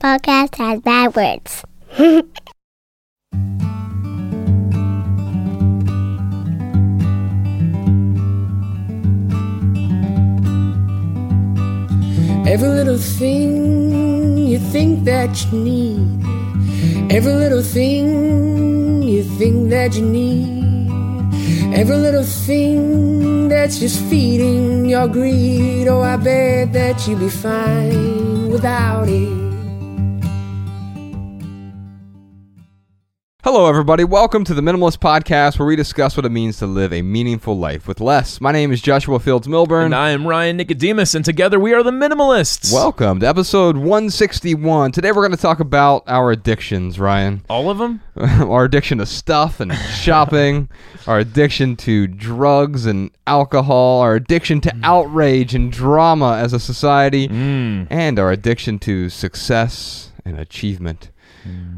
podcast has bad words. Every little thing you think that you need. Every little thing you think that you need. Every little thing that's just feeding your greed. Oh, I bet that you'd be fine without it. Hello, everybody. Welcome to the Minimalist Podcast, where we discuss what it means to live a meaningful life with less. My name is Joshua Fields Millburn. And I am Ryan Nicodemus, and together we are the Minimalists. Welcome to episode 161. Today we're going to talk about our addictions, Ryan. all of them? our addiction to stuff and shopping, our addiction to drugs and alcohol, our addiction to mm. outrage and drama as a society, mm. and our addiction to success and achievement.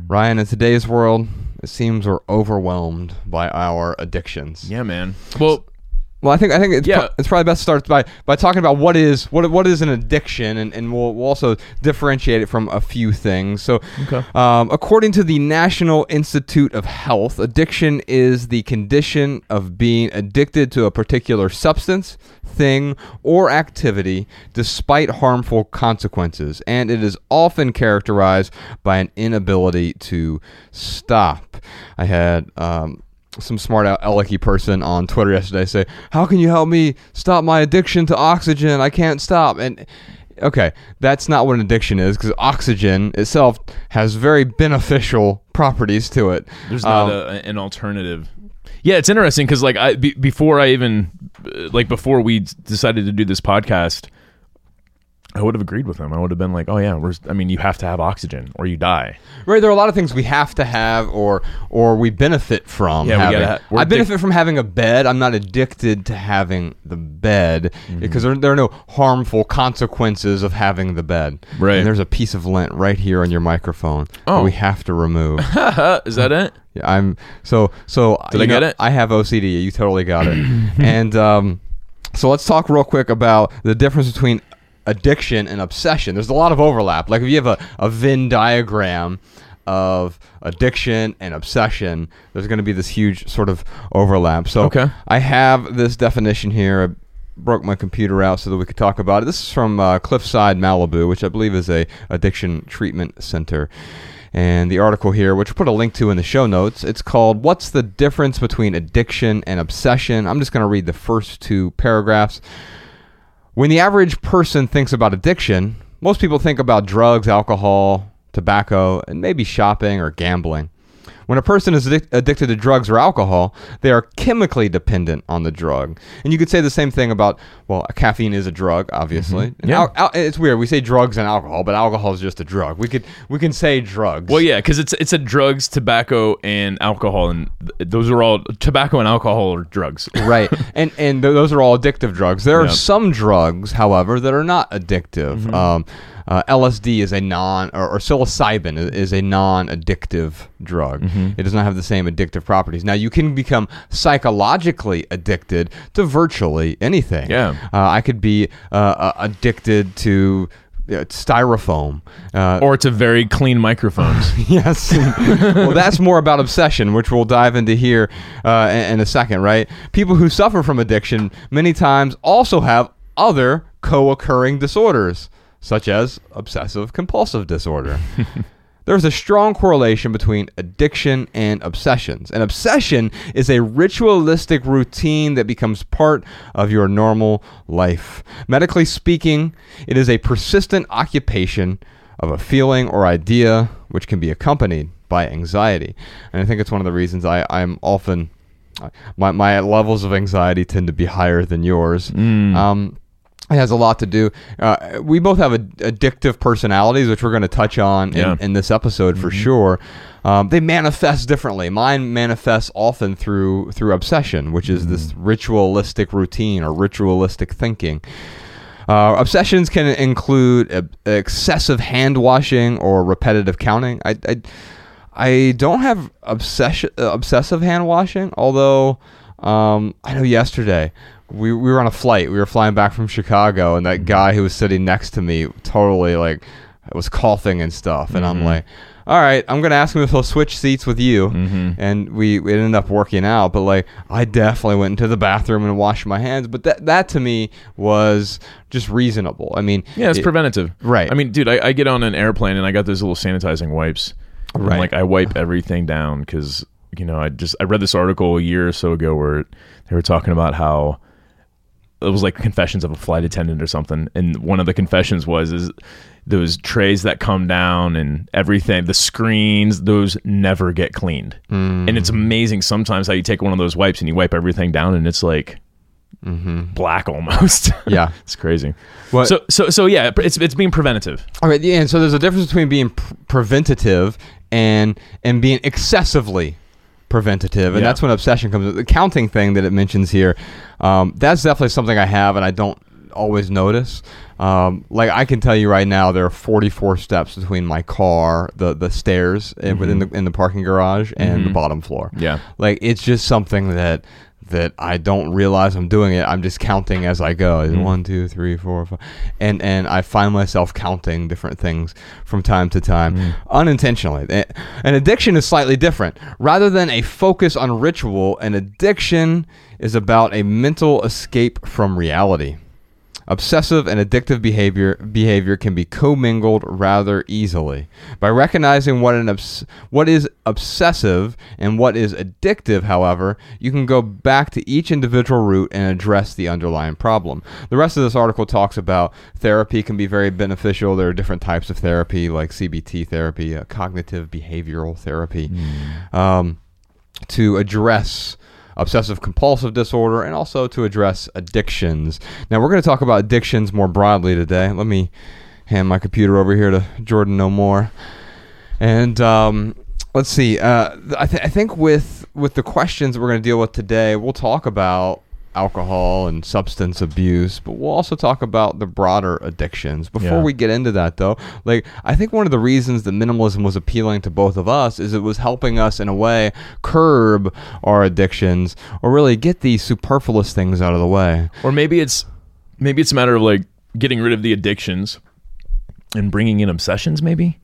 Ryan, in today's world, it seems we're overwhelmed by our addictions. Yeah, man. Well, Well, I think I think it's, Yeah. pro- it's probably best to start by, by talking about what is what what is an addiction, and, and we'll, we'll also differentiate it from a few things. So, Okay. um, according to the National Institute of Health, addiction is the condition of being addicted to a particular substance, thing, or activity, despite harmful consequences, and it is often characterized by an inability to stop. I had. Um, some smart alecky person on Twitter yesterday say, "How can you help me stop my addiction to oxygen? I can't stop." And okay, that's not what an addiction is because oxygen itself has very beneficial properties to it. there's not Um, a, an alternative. Yeah, it's interesting because like I before I even uh, like before we decided to do this podcast, I would have agreed with him. I would have been like, "Oh yeah, we're, I mean, you have to have oxygen or you die." Right, there are a lot of things we have to have, or or we benefit from. Yeah, we having. gotta I benefit from having a bed. I'm not addicted to having the bed Mm-hmm. because there, there are no harmful consequences of having the bed. Right. And there's a piece of lint right here on your microphone that Oh. we have to remove. Is that it? Yeah, I'm so so. Did I get know, it? I have OCD. You totally got it. and um, so let's talk real quick about the difference between addiction and obsession. There's a lot of overlap. Like if you have a, a Venn diagram of addiction and obsession, there's going to be this huge sort of overlap. So Okay. I have this definition here. I broke my computer out so that we could talk about it. This is from uh, Cliffside, Malibu, which I believe is a addiction treatment center. And the article here, which we'll put a link to in the show notes, it's called "What's the Difference Between Addiction and Obsession?" I'm just going to read the first two paragraphs. When the average person thinks about addiction, most people think about drugs, alcohol, tobacco, and maybe shopping or gambling. When a person is addic- addicted to drugs or alcohol, they are chemically dependent on the drug. And you could say the same thing about, well, caffeine is a drug, obviously. And Yeah. al- al- it's weird. We say drugs and alcohol, but alcohol is just a drug. We could we can say drugs. Well, yeah, because it's it's a drugs, tobacco, and alcohol, and th- those are all tobacco and alcohol are drugs. right and and th- those are all addictive drugs there are some drugs however that are not addictive Mm-hmm. um, uh, lsd is a non or, or psilocybin is a non-addictive drug Mm-hmm. it does not have the same addictive properties now you can become psychologically addicted to virtually anything Yeah. uh, i could be uh, uh, addicted to uh, styrofoam uh, or to very clean microphones. Yes. well, that's more about obsession, which we'll dive into here uh, in, in a second, right? People who suffer from addiction many times also have other co occurring disorders, such as obsessive compulsive disorder. There's a strong correlation between addiction and obsessions. An obsession is a ritualistic routine that becomes part of your normal life. Medically speaking, it is a persistent occupation of a feeling or idea which can be accompanied by anxiety. And I think it's one of the reasons I, I'm often, my, my levels of anxiety tend to be higher than yours. Um, it has a lot to do. Uh, we both have ad- addictive personalities, which we're going to touch on in, Yeah. in this episode for sure. Um, they manifest differently. Mine manifests often through through obsession, which is this ritualistic routine or ritualistic thinking. Uh, obsessions can include uh, excessive hand washing or repetitive counting. I, I, I don't have obsession, uh, obsessive hand washing, although um, I know yesterday we, we were on a flight. We were flying back from Chicago, and that mm-hmm. guy who was sitting next to me totally like was coughing and stuff, and I'm mm-hmm. like, all right, I'm gonna ask him if he'll switch seats with you, mm-hmm. and we, we ended up working out. But like, I definitely went into the bathroom and washed my hands. But that that to me was just reasonable. I mean, Yeah, it's it- preventative. Right. I mean, dude, I, I get on an airplane and I got those little sanitizing wipes. And, Right. like I wipe everything down because you know I just I read this article a year or so ago where they were talking about how it was like confessions of a flight attendant or something, and one of the confessions was is those trays that come down and everything, the screens, those never get cleaned, Mm. and it's amazing sometimes how you take one of those wipes and you wipe everything down and it's like black almost. Mm-hmm. Yeah. it's crazy. What- So so so yeah, it's it's being preventative. All right, yeah, and so there's a difference between being pr- preventative and and being excessively preventative, and Yeah. that's when obsession comes. The counting thing that it mentions here, um, that's definitely something I have, and I don't always notice. Um, like I can tell you right now, there are 44 steps between my car, the the stairs in, within the in the parking garage, and the bottom floor. Yeah. like it's just something that that I don't realize I'm doing it. I'm just counting as I go. Mm-hmm. One, two, three, four, five, and and I find myself counting different things from time to time Mm. unintentionally. An addiction is slightly different. Rather than a focus on ritual, an addiction is about a mental escape from reality. Obsessive and addictive behavior behavior can be commingled rather easily. By recognizing what an obs- what is obsessive and what is addictive, however, you can go back to each individual root and address the underlying problem. The rest of this article talks about therapy can be very beneficial. There are different types of therapy, like CBT therapy, uh, cognitive behavioral therapy, um, to address obsessive compulsive disorder and also to address addictions. Now, we're going to talk about addictions more broadly today. Let me hand my computer over here to Jordan No More. And um, let's see. Uh, I, th- I think with with the questions that we're going to deal with today, we'll talk about alcohol and substance abuse, but we'll also talk about the broader addictions. Before Yeah. we get into that, though, like I think one of the reasons that minimalism was appealing to both of us is it was helping us in a way curb our addictions or really get these superfluous things out of the way. Or maybe it's maybe it's a matter of like getting rid of the addictions and bringing in obsessions maybe.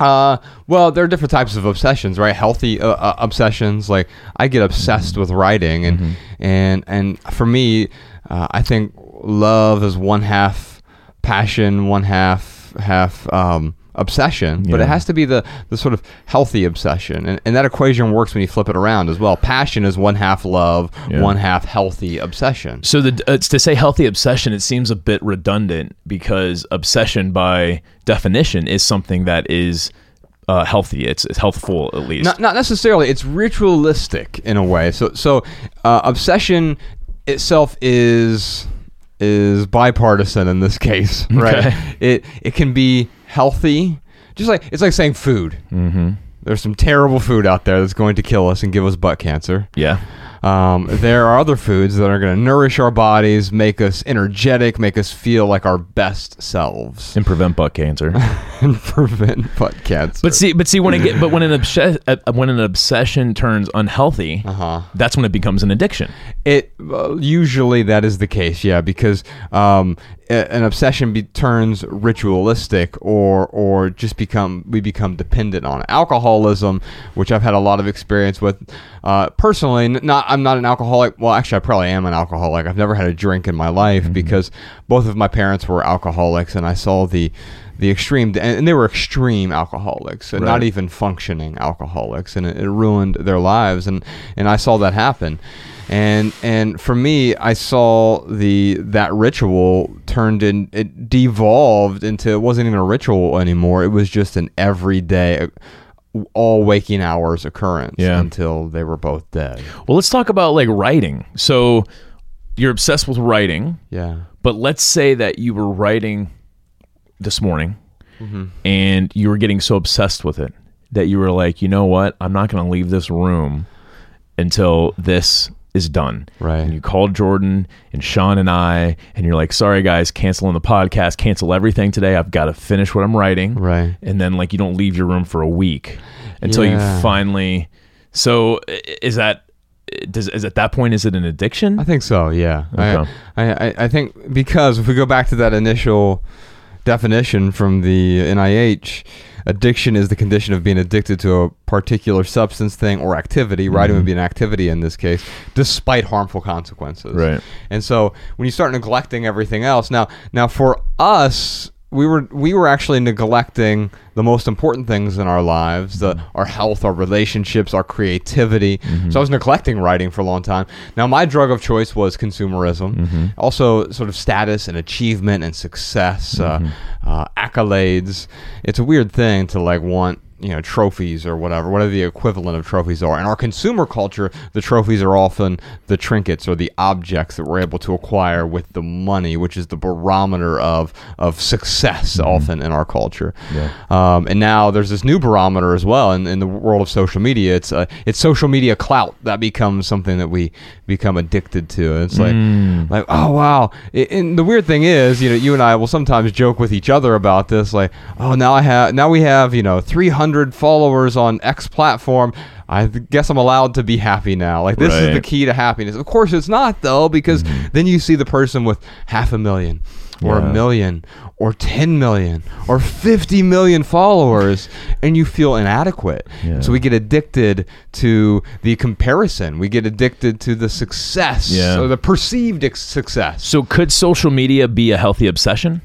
Uh, well, there are different types of obsessions, right? Healthy uh, uh, obsessions, like I get obsessed with writing, and and and for me, uh, I think love is one half passion, one half half um, obsession, but Yeah. it has to be the the sort of healthy obsession, and, and that equation works when you flip it around as well. Passion is one half love, Yeah. one half healthy obsession. So the uh, to say healthy obsession, it seems a bit redundant because obsession, by definition, is something that is uh, healthy. It's, it's healthful at least. Not, not necessarily. It's ritualistic in a way. So so uh, obsession itself is is bipartisan in this case, right? Okay. It it can be healthy, just like it's like saying food. Mm-hmm. There's some terrible food out there that's going to kill us and give us butt cancer. yeah. Um, there are other foods that are going to nourish our bodies, make us energetic, make us feel like our best selves, And prevent butt cancer. and prevent butt cancer. But see, but see, when it get, but when an obsession, uh, when an obsession turns unhealthy, Uh-huh. that's when it becomes an addiction. It uh, usually that is the case, yeah, because um, an obsession be, turns ritualistic, or or just become we become dependent on it. alcoholism, which I've had a lot of experience with uh, personally. Not I'm not an alcoholic. Well, actually, I probably am an alcoholic. I've never had a drink in my life mm-hmm. because both of my parents were alcoholics, and I saw the the extreme, and they were extreme alcoholics, and not even functioning alcoholics, and it, it ruined their lives, and and I saw that happen, and and for me, I saw the that ritual turned in, it devolved into it wasn't even a ritual anymore. It was just an everyday, all waking hours occurrence Yeah. until they were both dead. Well, let's talk about like writing. So you're obsessed with writing, Yeah. but let's say that you were writing this morning Mm-hmm. and you were getting so obsessed with it that you were like, you know what? I'm not going to leave this room until this is done. Right. And you called Jordan and Sean and I, and you're like, sorry guys, canceling the podcast, cancel everything today. I've got to finish what I'm writing. Right. And then like you don't leave your room for a week until Yeah. you finally. So is that does is at that point is it an addiction? I think so. Yeah. Okay. I, I I think because if we go back to that initial definition from the NIH. Addiction is the condition of being addicted to a particular substance, thing, or activity. Writing would mm-hmm. be an activity in this case, despite harmful consequences. Right. And so when you start neglecting everything else, now now for us, we were we were actually neglecting the most important things in our lives, the our health, our relationships, our creativity. So I was neglecting writing for a long time. Now my drug of choice was consumerism, also sort of status and achievement and success, uh, uh, accolades. It's a weird thing to like want you know trophies or whatever whatever the equivalent of trophies are. In our consumer culture the trophies are often the trinkets or the objects that we're able to acquire with the money which is the barometer of of success often in our culture. Yeah. um, and now there's this new barometer as well in, in the world of social media. It's uh, it's social media clout that becomes something that we become addicted to. It's like like oh wow. And the weird thing is you know you and I will sometimes joke with each other about this like oh now I have now we have you know 300 followers on X platform I guess I'm allowed to be happy now. Like this is the key to happiness. Of course, it's not though, because mm-hmm. then you see the person with half a million, or Yeah. a million, or 10 million, or 50 million followers, and you feel inadequate. Yeah. So we get addicted to the comparison. We get addicted to the success, Yeah. or the perceived ex- success. So could social media be a healthy obsession?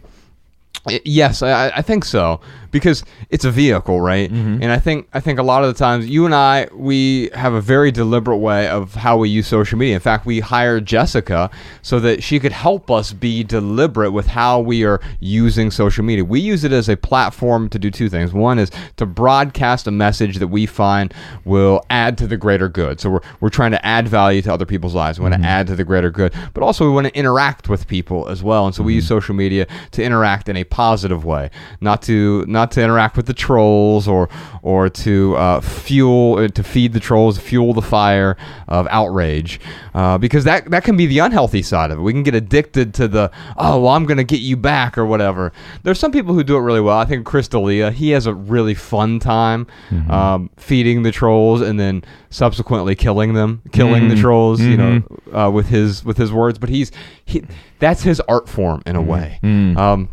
I- Yes, I, I think so because it's a vehicle, right? Mm-hmm. And I think I think a lot of the times you and I we have a very deliberate way of how we use social media. In fact, we hired Jessica so that she could help us be deliberate with how we are using social media. We use it as a platform to do two things. One is to broadcast a message that we find will add to the greater good. So we're we're trying to add value to other people's lives. We want to mm-hmm. add to the greater good, but also we want to interact with people as well. And so we use mm-hmm. social media to interact in a positive way, not to not to interact with the trolls or or to uh, fuel uh, to feed the trolls, fuel the fire of outrage, uh, because that that can be the unhealthy side of it. We can get addicted to the oh well I'm gonna get you back or whatever. There's some people who do it really well. I think Chris D'Elia, he has a really fun time um, feeding the trolls and then subsequently killing them, killing the trolls, you know, uh, with his with his words. But he's he that's his art form in a way. Um,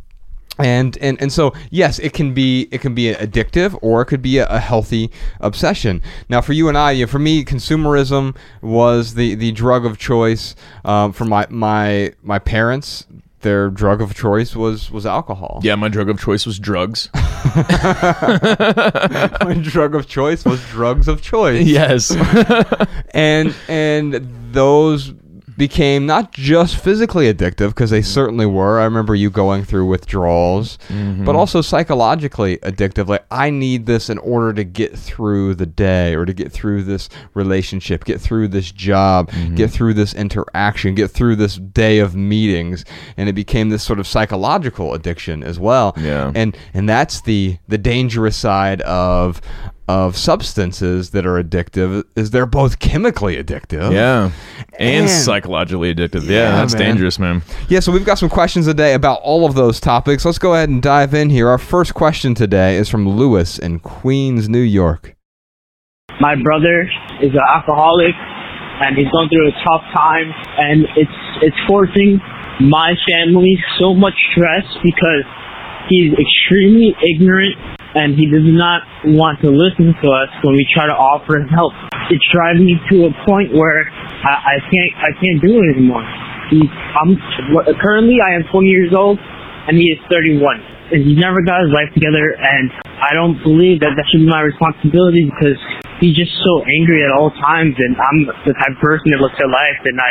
and, and and so yes, it can be it can be addictive or it could be a, a healthy obsession. Now for you and I, you know, for me, consumerism was the, the drug of choice. Um, for my my my parents, their drug of choice was was alcohol. Yeah, my drug of choice was drugs. my drug of choice was drugs of choice. yes. and and those became not just physically addictive because they mm-hmm. certainly were. I remember you going through withdrawals, mm-hmm. but also psychologically addictive. Like I need this in order to get through the day or to get through this relationship, get through this job, mm-hmm. get through this interaction, get through this day of meetings, and it became this sort of psychological addiction as well. Yeah. And and that's the the dangerous side of of substances that are addictive is they're both chemically addictive. Yeah. And, And- psychologically addictive. Yeah, Yeah, that's man. dangerous, man. Yeah, so we've got some questions today about all of those topics. Let's go ahead and dive in here. Our first question today is from Lewis in Queens, New York. my brother is an alcoholic and he's going through a tough time and it's it's forcing my family so much stress because he's extremely ignorant and he does not want to listen to us when we try to offer him help. It's driving me to a point where I, I can't I can't do it anymore. He's, I'm currently I am 20 years old and he is 31 and he's never got his life together and I don't believe that that should be my responsibility because he's just so angry at all times and I'm the type of person that looks at life and I,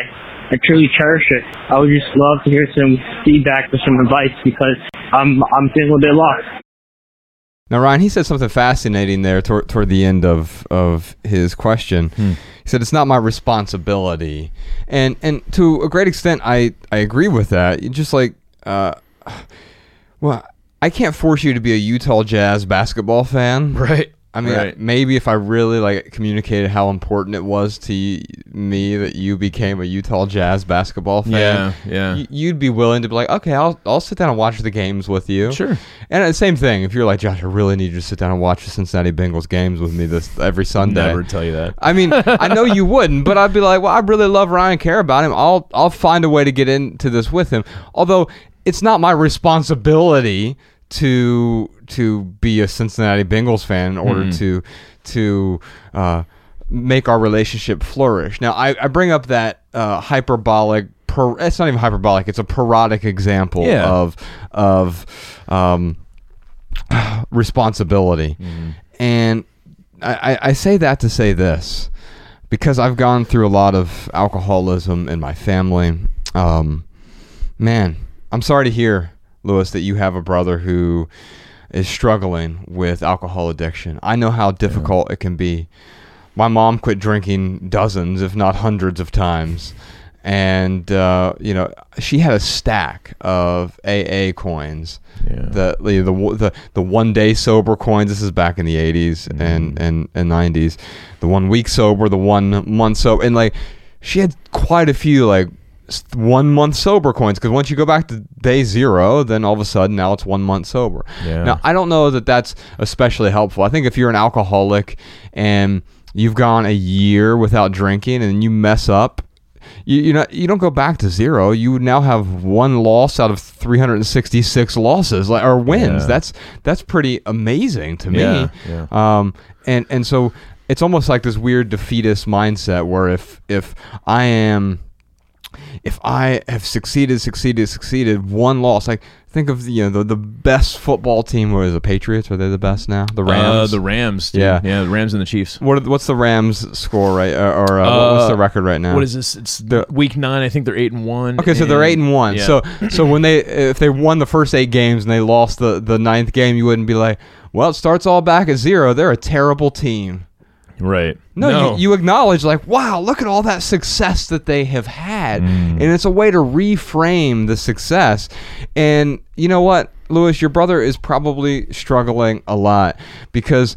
I truly cherish it. I would just love to hear some feedback or some advice because I'm I'm feeling a bit lost. Now, Ryan, he said something fascinating there toward, toward the end of, of his question. He said, It's not my responsibility. And and to a great extent, I, I agree with that. You Just like, uh, well, I can't force you to be a Utah Jazz basketball fan. Right. I mean, Right. maybe if I really like communicated how important it was to me that you became a Utah Jazz basketball fan, Yeah, yeah. you'd be willing to be like, okay, I'll I'll sit down and watch the games with you. Sure. And the same thing, if you're like, Josh, I really need you to sit down and watch the Cincinnati Bengals games with me this every Sunday. Never tell you that. I mean, I know you wouldn't, but I'd be like, well, I really love Ryan, care about him. I'll I'll find a way to get into this with him. Although it's not my responsibility to to be a Cincinnati Bengals fan in order Mm-hmm. to to uh, make our relationship flourish. Now, I, I bring up that uh, hyperbolic. Per, it's not even hyperbolic. It's a parodic example Yeah. of of um, responsibility, Mm-hmm. and I, I, I say that to say this because I've gone through a lot of alcoholism in my family. Um, man, I'm sorry to hear, Lewis, that you have a brother who is struggling with alcohol addiction. I know how difficult it can be. My mom quit drinking dozens, if not hundreds of times. And, uh, you know, she had a stack of AA coins. Yeah. The, the, the, the, one day sober coins. This is back in the 80s and, and, and 90s. The one week sober, the one month sober. And, like, she had quite a few, like, one month sober coins because once you go back to day zero, then all of a sudden now it's one month sober. Yeah. Now I don't know that that's especially helpful. I think if you're an alcoholic and you've gone a year without drinking and you mess up, you you know you don't go back to zero. You would now have one loss out of 366 losses like or wins. Yeah. That's that's pretty amazing to me. Yeah, yeah. Um, and and so it's almost like this weird defeatist mindset where if if I am if I have succeeded, succeeded, succeeded, one loss, like think of you know the, the best football team was the Patriots. Are they the best now? The Uh, Rams. the Rams. dude. Yeah. Yeah. The Rams and the Chiefs. what are, what's the Rams score right or, or uh, what's Uh, the record right now? What is this? It's The- week nine. I think they're eight and one. Okay, so they're eight and one. yeah. So so when they if they won the first eight games and they lost the the ninth game, you wouldn't be like, well, it starts all back at zero. They're a terrible team. right. No, You, you acknowledge like, wow, look at all that success that they have had, Mm. and it's a way to reframe the success. And you know what, Lewis, your brother is probably struggling a lot because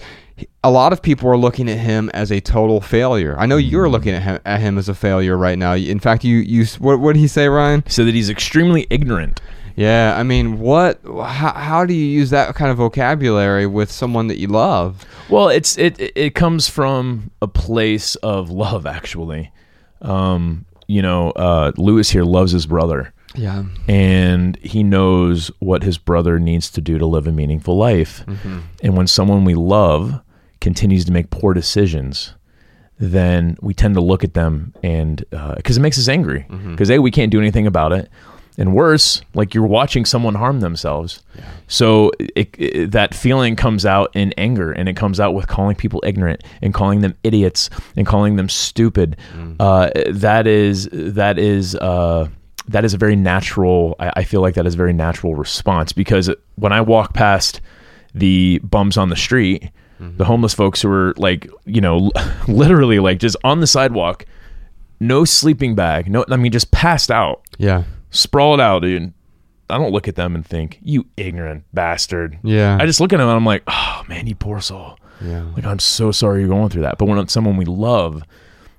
a lot of people are looking at him as a total failure. I know you're Mm. looking at him, at him as a failure right now. In fact, you you what what did he say, Ryan? so that he's extremely ignorant. Yeah, I mean, what? How, how do you use that kind of vocabulary with someone that you love? Well, it's it it- comes from a place of love, actually. Um, you know, uh, Lewis here loves his brother, Yeah. and he knows what his brother needs to do to live a meaningful life. Mm-hmm. And when someone we love continues to make poor decisions, then we tend to look at them and because it makes us angry Mm-hmm. because a we can't do anything about it and worse like you're watching someone harm themselves. So it, it- that feeling comes out in anger and it comes out with calling people ignorant and calling them idiots and calling them stupid. Uh, that is that is uh, that is a very natural I, I feel like that is a very natural response because when I walk past the bums on the street the homeless folks who are like you know literally like just on the sidewalk no sleeping bag no i mean just passed out. Yeah. Sprawled out dude i don't look at them and think you ignorant bastard Yeah. i just look at them and i'm like oh man you poor soul Yeah. like i'm so sorry you're going through that but when it's someone we love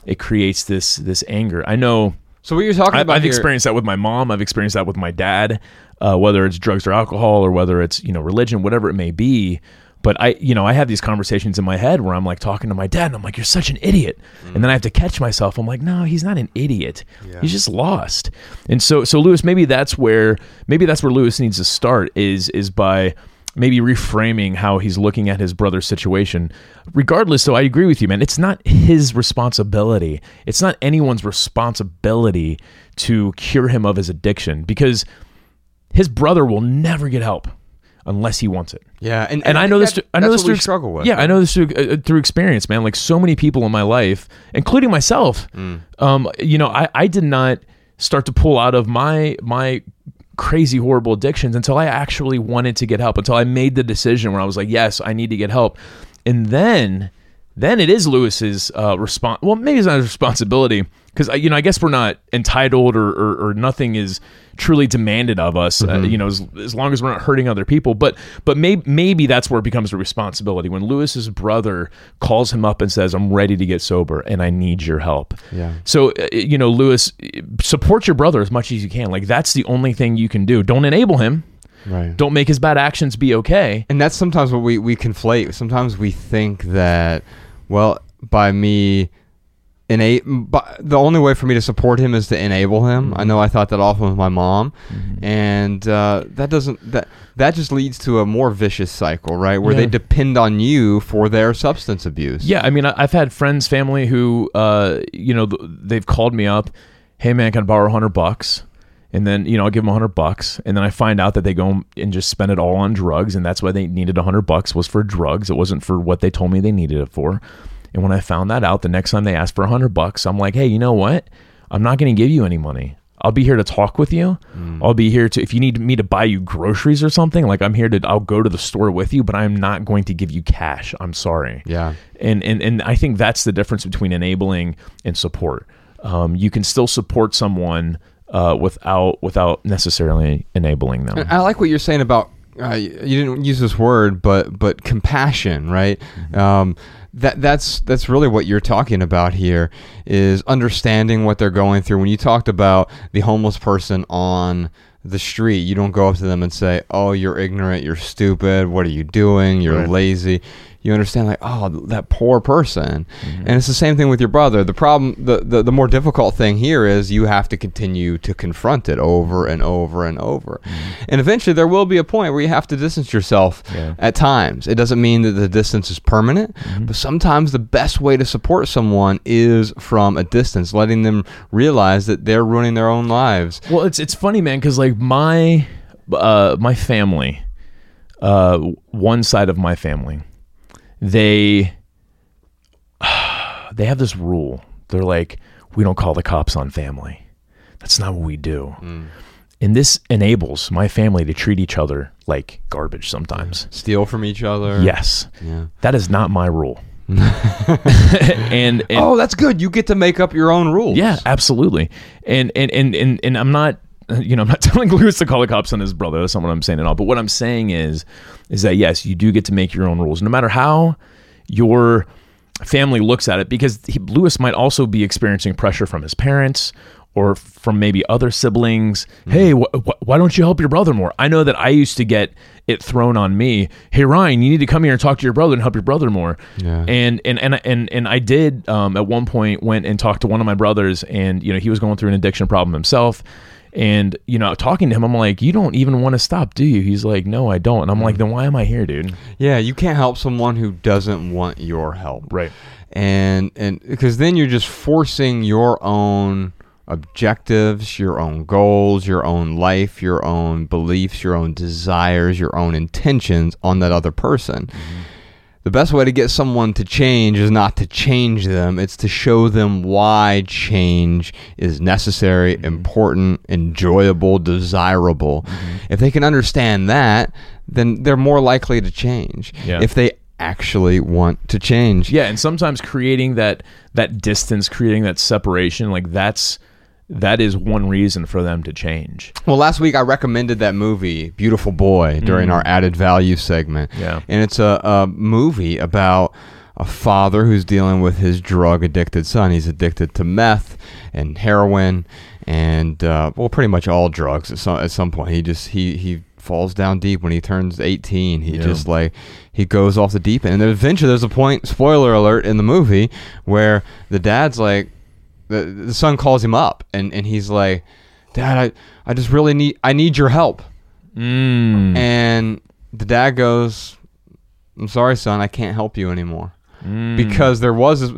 it creates this this anger i know So what you're talking I, about I've here- experienced that with my mom. I've experienced that with my dad, uh, whether it's drugs or alcohol or whether it's you know religion, whatever it may be. But I, you know, I have these conversations in my head where I'm like talking to my dad, and I'm like, "You're such an idiot," and then I have to catch myself. I'm like, "No, he's not an idiot. He's just lost." And so, so Lewis, maybe that's where maybe that's where Lewis needs to start is is by maybe reframing how he's looking at his brother's situation. Regardless, though, I agree with you, man. It's not his responsibility. It's not anyone's responsibility to cure him of his addiction because his brother will never get help unless he wants it. Yeah, and, And I know this. that- I know this through struggle with. Yeah, I know this through, uh, through experience, man. Like so many people in my life, including myself. Mm. Um, you know, I, I did not start to pull out of my my crazy horrible addictions until I actually wanted to get help. Until I made the decision where I was like, yes, I need to get help, and then then it is Lewis's uh, response. Well, maybe it's not his responsibility because you know I guess we're not entitled or, or, or nothing is truly demanded of us. Uh, you know, as, as long as we're not hurting other people. But but maybe maybe that's where it becomes a responsibility when Lewis's brother calls him up and says, "I'm ready to get sober and I need your help." Yeah. So uh, you know, Lewis, support your brother as much as you can. Like that's the only thing you can do. Don't enable him. Right. Don't make his bad actions be okay. and that's sometimes what we, we conflate. Sometimes we think that, well, by me enable. But the only way for me to support him is to enable him. Mm-hmm. I know I thought that often with my mom, and uh, that doesn't that that just leads to a more vicious cycle, right? Where they depend on you for their substance abuse. Yeah, I mean, I- I've had friends, family who, uh, you know, th- they've called me up, hey man, can I borrow a hundred bucks? And then, you know, I'll give them a hundred bucks, and then I find out that they go and just spend it all on drugs, and that's why they needed a hundred bucks was for drugs. It wasn't for what they told me they needed it for. And when I found that out, the next time they asked for a hundred bucks, I'm like, hey, you know what? I'm not going to give you any money. I'll be here to talk with you. I'll be here to if you need me to buy you groceries or something, like I'm here to I'll go to the store with you, but I'm not going to give you cash. I'm sorry Yeah. and and and I think that's the difference between enabling and support. Um, you can still support someone uh, without without necessarily enabling them. I like what you're saying about uh, you didn't use this word, but but compassion, right? Um, that that's that's really what you're talking about here is understanding what they're going through. When you talked about the homeless person on the street, you don't go up to them and say, "Oh, you're ignorant, you're stupid. What are you doing? You're Right. lazy." You understand, like, oh, that poor person, and it's the same thing with your brother. The problem, the, the the more difficult thing here is you have to continue to confront it over and over and over, and eventually there will be a point where you have to distance yourself. Yeah. At times, it doesn't mean that the distance is permanent, but sometimes the best way to support someone is from a distance, letting them realize that they're ruining their own lives. Well, it's it's funny, man, because like my uh, my family, uh, one side of my family, they they have this rule. They're like, we don't call the cops on family. That's not what we do. Mm. And this enables my family to treat each other like garbage sometimes. Steal from each other. Yes. Yeah. That is not my rule. and, and Oh, that's good. You get to make up your own rules. yeah, absolutely. And and and and, and I'm not you know, I'm not telling Lewis to call the cops on his brother. That's not what I'm saying at all. But what I'm saying is is that yes, you do get to make your own rules, no matter how your family looks at it, because he, Lewis might also be experiencing pressure from his parents or from maybe other siblings. Hey, wh- wh- why don't you help your brother more? I know that I used to get it thrown on me. Hey, Ryan, you need to come here and talk to your brother and help your brother more. Yeah. And and and and and I did um, at one point went and talked to one of my brothers, and you know he was going through an addiction problem himself. And you know, talking to him, I'm like, "You don't even want to stop, do you?" He's like, "No, I don't." And I'm like, mm. "Then why am I here, dude?" Yeah, you can't help someone who doesn't want your help. Right. And and because then you're just forcing your own objectives, your own goals, your own life, your own beliefs, your own desires, your own intentions on that other person. Mm-hmm. The best way to get someone to change is not to change them, it's to show them why change is necessary, mm-hmm. important, enjoyable, desirable. Mm-hmm. If they can understand that, then they're more likely to change. Yeah. If they actually want to change. Yeah, and sometimes creating that that distance, creating that separation, like that's that is one reason for them to change. Well, last week I recommended that movie, Beautiful Boy, during our added value segment. Yeah. And it's a, a movie about a father who's dealing with his drug addicted son. He's addicted to meth and heroin and, uh, well, pretty much all drugs at some, at some point. He just, he, he falls down deep when he turns 18. He Yeah. just like, he goes off the deep end. And eventually there's a point, spoiler alert, in the movie where the dad's like, the, the son calls him up and, and he's like, Dad, I, I just really need I need your help. Mm. And the dad goes, I'm sorry, son, I can't help you anymore. Mm. Because there was this,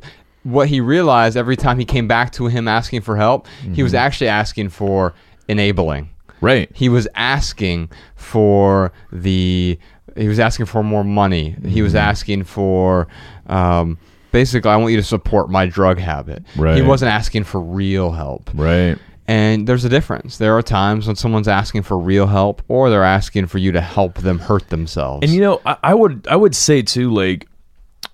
what he realized every time he came back to him asking for help, he Mm-hmm. was actually asking for enabling. Right. He was asking for the he was asking for more money. He Mm-hmm. was asking for um, basically I want you to support my drug habit. He wasn't asking for real help. Right. And there's a difference. There are times when someone's asking for real help or they're asking for you to help them hurt themselves. And you know, I, I would I would say too, like,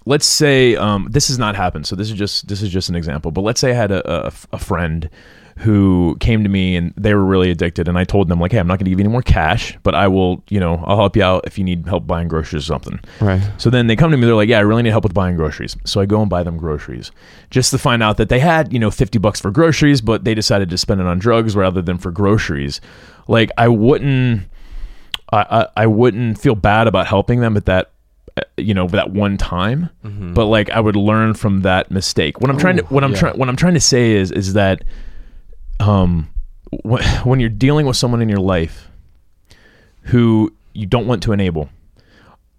let's say um, this has not happened. So this is just this is just an example. But let's say I had a, a, a friend who came to me and they were really addicted, and I told them like, hey, I'm not going to give you any more cash, but I will, you know, I'll help you out if you need help buying groceries or something. Right. So then they come to me, they're like, yeah, I really need help with buying groceries. So I go and buy them groceries, just to find out that they had, you know, 50 bucks for groceries, but they decided to spend it on drugs rather than for groceries. Like I wouldn't. I, I, I wouldn't feel bad about helping them at that uh, you know that one time but like i would learn from that mistake what i'm trying to what i'm yeah. trying what i'm trying to say is is that um wh- when you're dealing with someone in your life who you don't want to enable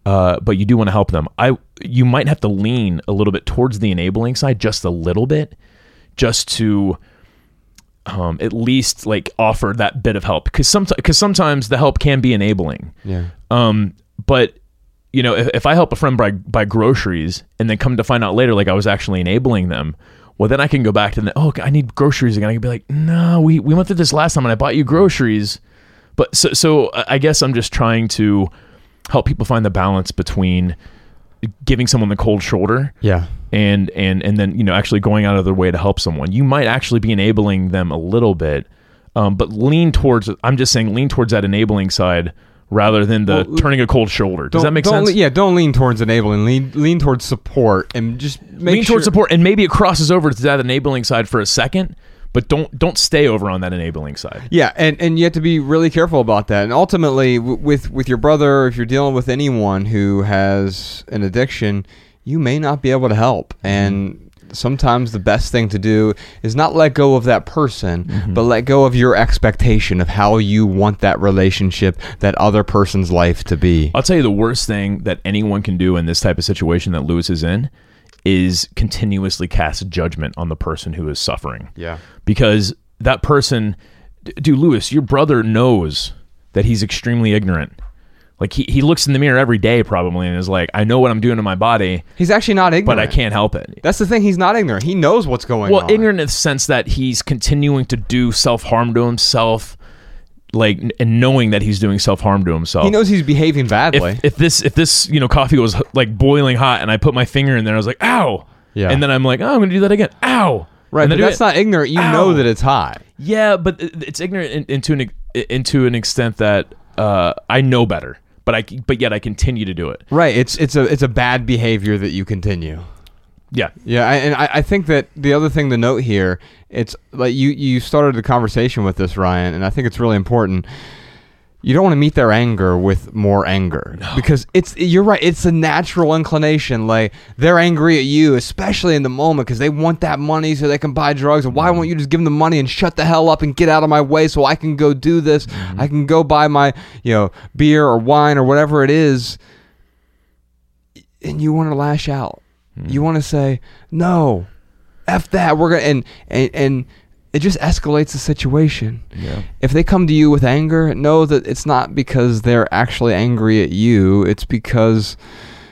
uh, but you do want to help them. I you might have to lean a little bit towards the enabling side, just a little bit, just to um, at least like offer that bit of help because sometimes because sometimes the help can be enabling. Yeah. Um, but you know, if, if I help a friend buy buy groceries and then come to find out later, like I was actually enabling them, well, then I can go back to the oh, I need groceries again. I can be like, no, we we went through this last time and I bought you groceries. But so so I guess I'm just trying to help people find the balance between giving someone the cold shoulder Yeah. and and and then you know actually going out of their way to help someone you might actually be enabling them a little bit um, but lean towards i'm just saying lean towards that enabling side rather than the Well, turning a cold shoulder does that make sense le- yeah, don't lean towards enabling. Lean lean towards support and just make lean sure, towards support and maybe it crosses over to that enabling side for a second but don't don't stay over on that enabling side Yeah, and, and you have to be really careful about that. And ultimately, w- with with your brother, if you're dealing with anyone who has an addiction, you may not be able to help. And mm-hmm. Sometimes the best thing to do is not let go of that person, mm-hmm. but let go of your expectation of how you want that relationship, that other person's life to be. I'll tell you the worst thing that anyone can do in this type of situation that Lewis is in is continuously cast judgment on the person who is suffering. Yeah. Because that person, dude, Lewis, your brother knows that he's extremely ignorant. Like he, he looks in the mirror every day probably and is like, I know what I'm doing to my body, He's actually not ignorant. but I can't help it. That's the thing. He's not ignorant. He knows what's going on. Well, on. ignorant in the sense that he's continuing to do self harm to himself, like n- and knowing that he's doing self harm to himself. He knows he's behaving badly. if, if this if this you know coffee was like boiling hot and I put my finger in there, I was like, ow. Yeah. And then I'm like, oh, I'm gonna do that again. Ow. right, And but then do that's it- not ignorant. You Ow. know that it's high. Yeah, but it- it's ignorant in, into an into an extent that uh, I know better, but I but yet I continue to do it. Right. It's it's a it's a bad behavior that you continue. Yeah. Yeah, I, and I, I think that the other thing to note here, it's like you you started the conversation with this, Ryan, and I think it's really important. You don't want to meet their anger with more anger because it's you're right. It's a natural inclination. Like they're angry at you, especially in the moment, because they want that money so they can buy drugs. And why mm. won't you just give them the money and shut the hell up and get out of my way so I can go do this? Mm-hmm. I can go buy my you know beer or wine or whatever it is. And you want to lash out. You mm. want to say no, f that. We're gonna and and and it just escalates the situation. Yeah. If they come to you with anger, know that it's not because they're actually angry at you. It's because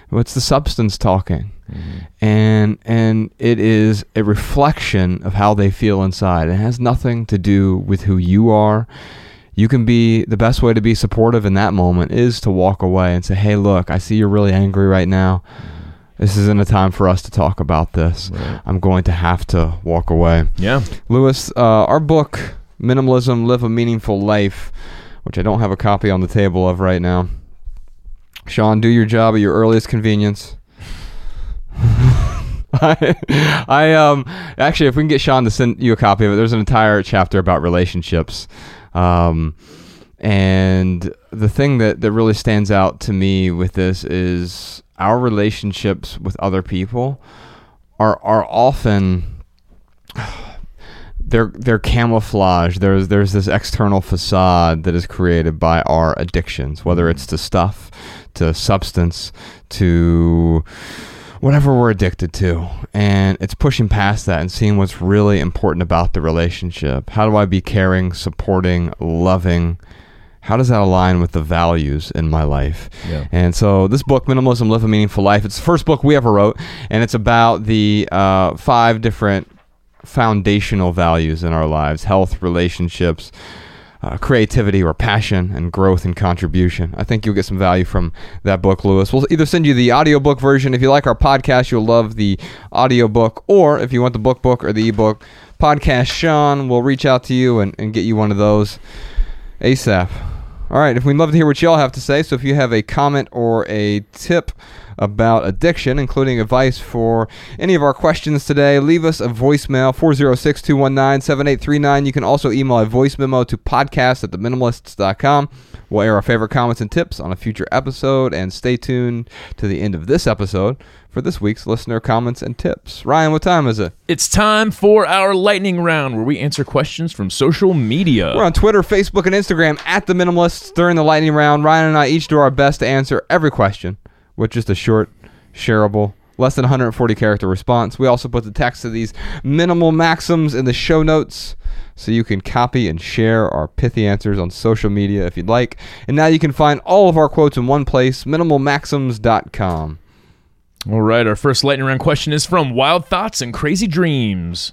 what's the substance talking, mm-hmm. and and it is a reflection of how they feel inside. It has nothing to do with who you are. You can be the best way to be supportive in that moment is to walk away and say, "Hey, look, I see you're really angry right now. This isn't a time for us to talk about this. I'm going to have to walk away." Yeah. Lewis, uh, our book, Minimalism Live a Meaningful Life, which I don't have a copy on the table of right now. Sean, do your job at your earliest convenience. I, I um actually if we can get Sean to send you a copy of it, there's an entire chapter about relationships. Um and the thing that, that really stands out to me with this is our relationships with other people are are often they're they're camouflage. There's there's this external facade that is created by our addictions, whether it's to stuff, to substance, to whatever we're addicted to. And it's pushing past that and seeing what's really important about the relationship. How do I be caring, supporting, loving? How does that align with the values in my life? Yeah. And so this book, Minimalism: Live a Meaningful Life, it's the first book we ever wrote, and it's about the uh, five different foundational values in our lives: health, relationships, uh, creativity or passion, and growth and contribution. I think you'll get some value from that book, Lewis. We'll either send you the audiobook version. If you like our podcast, you'll love the audiobook, or if you want the book book or the ebook, podcast Sean will reach out to you and, and get you one of those ASAP. All right, if we'd love to hear what y'all have to say, so if you have a comment or a tip about addiction, including advice for any of our questions today, leave us a voicemail 406 219 7839. You can also email a voice memo to podcast at theminimalists.com. We'll air our favorite comments and tips on a future episode, and stay tuned to the end of this episode for this week's listener comments and tips. Ryan, what time is it? It's time for our lightning round where we answer questions from social media. We're on Twitter, Facebook, and Instagram at The Minimalists during the lightning round. Ryan and I each do our best to answer every question with just a short, shareable, less than 140 character response. We also put the text of these minimal maxims in the show notes so you can copy and share our pithy answers on social media if you'd like. And now you can find all of our quotes in one place, minimalmaxims.com. All right, our first lightning round question is from Wild Thoughts and Crazy Dreams.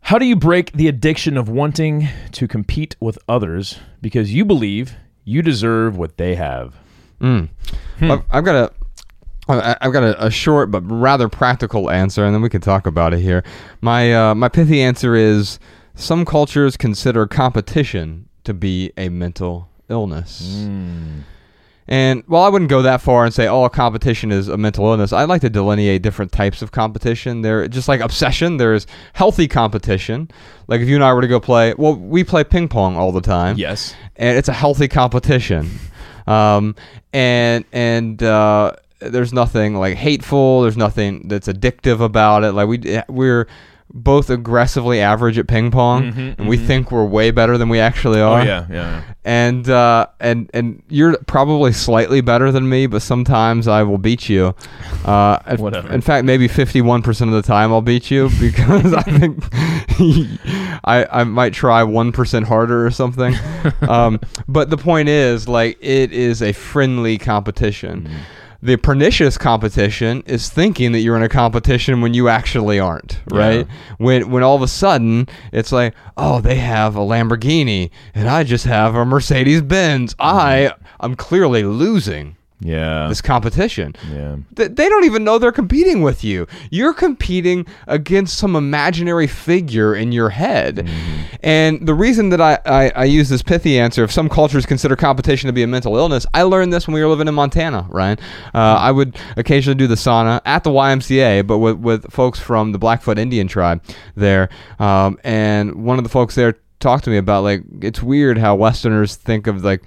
How do you break the addiction of wanting to compete with others because you believe you deserve what they have? Hmm. Hmm. I've, I've got a I've got a, a short but rather practical answer, and then we can talk about it here. My uh, my pithy answer is: some cultures consider competition to be a mental illness. Hmm. And while I wouldn't go that far and say all competition is a mental illness, I'd like to delineate different types of competition. There, just like obsession, there's healthy competition. Like if you and I were to go play, well, we play ping pong all the time Yes. and it's a healthy competition. Um, and and uh, there's nothing like hateful. There's nothing that's addictive about it. Like we we're both aggressively average at ping pong, and we think we're way better than we actually are. Oh, are. yeah, yeah. And uh, and and you're probably slightly better than me, but sometimes I will beat you. Uh, in- Whatever. In fact, maybe 51% of the time I'll beat you because I think I I might try 1% harder or something. um, but the point is, like, it is a friendly competition. Mm-hmm. The pernicious competition is thinking that you're in a competition when you actually aren't, right? When when all of a sudden it's like, oh, they have a Lamborghini and I just have a Mercedes Benz. I I'm clearly losing Yeah. this competition. yeah. Th- They don't even know they're competing with you. You're competing against some imaginary figure in your head. And the reason that I, I, I use this pithy answer, if some cultures consider competition to be a mental illness, I learned this when we were living in Montana, Ryan. Uh, I would occasionally do the sauna at the YMCA, but with, with folks from the Blackfoot Indian tribe there. Um, and one of the folks there talked to me about, like, it's weird how Westerners think of, like,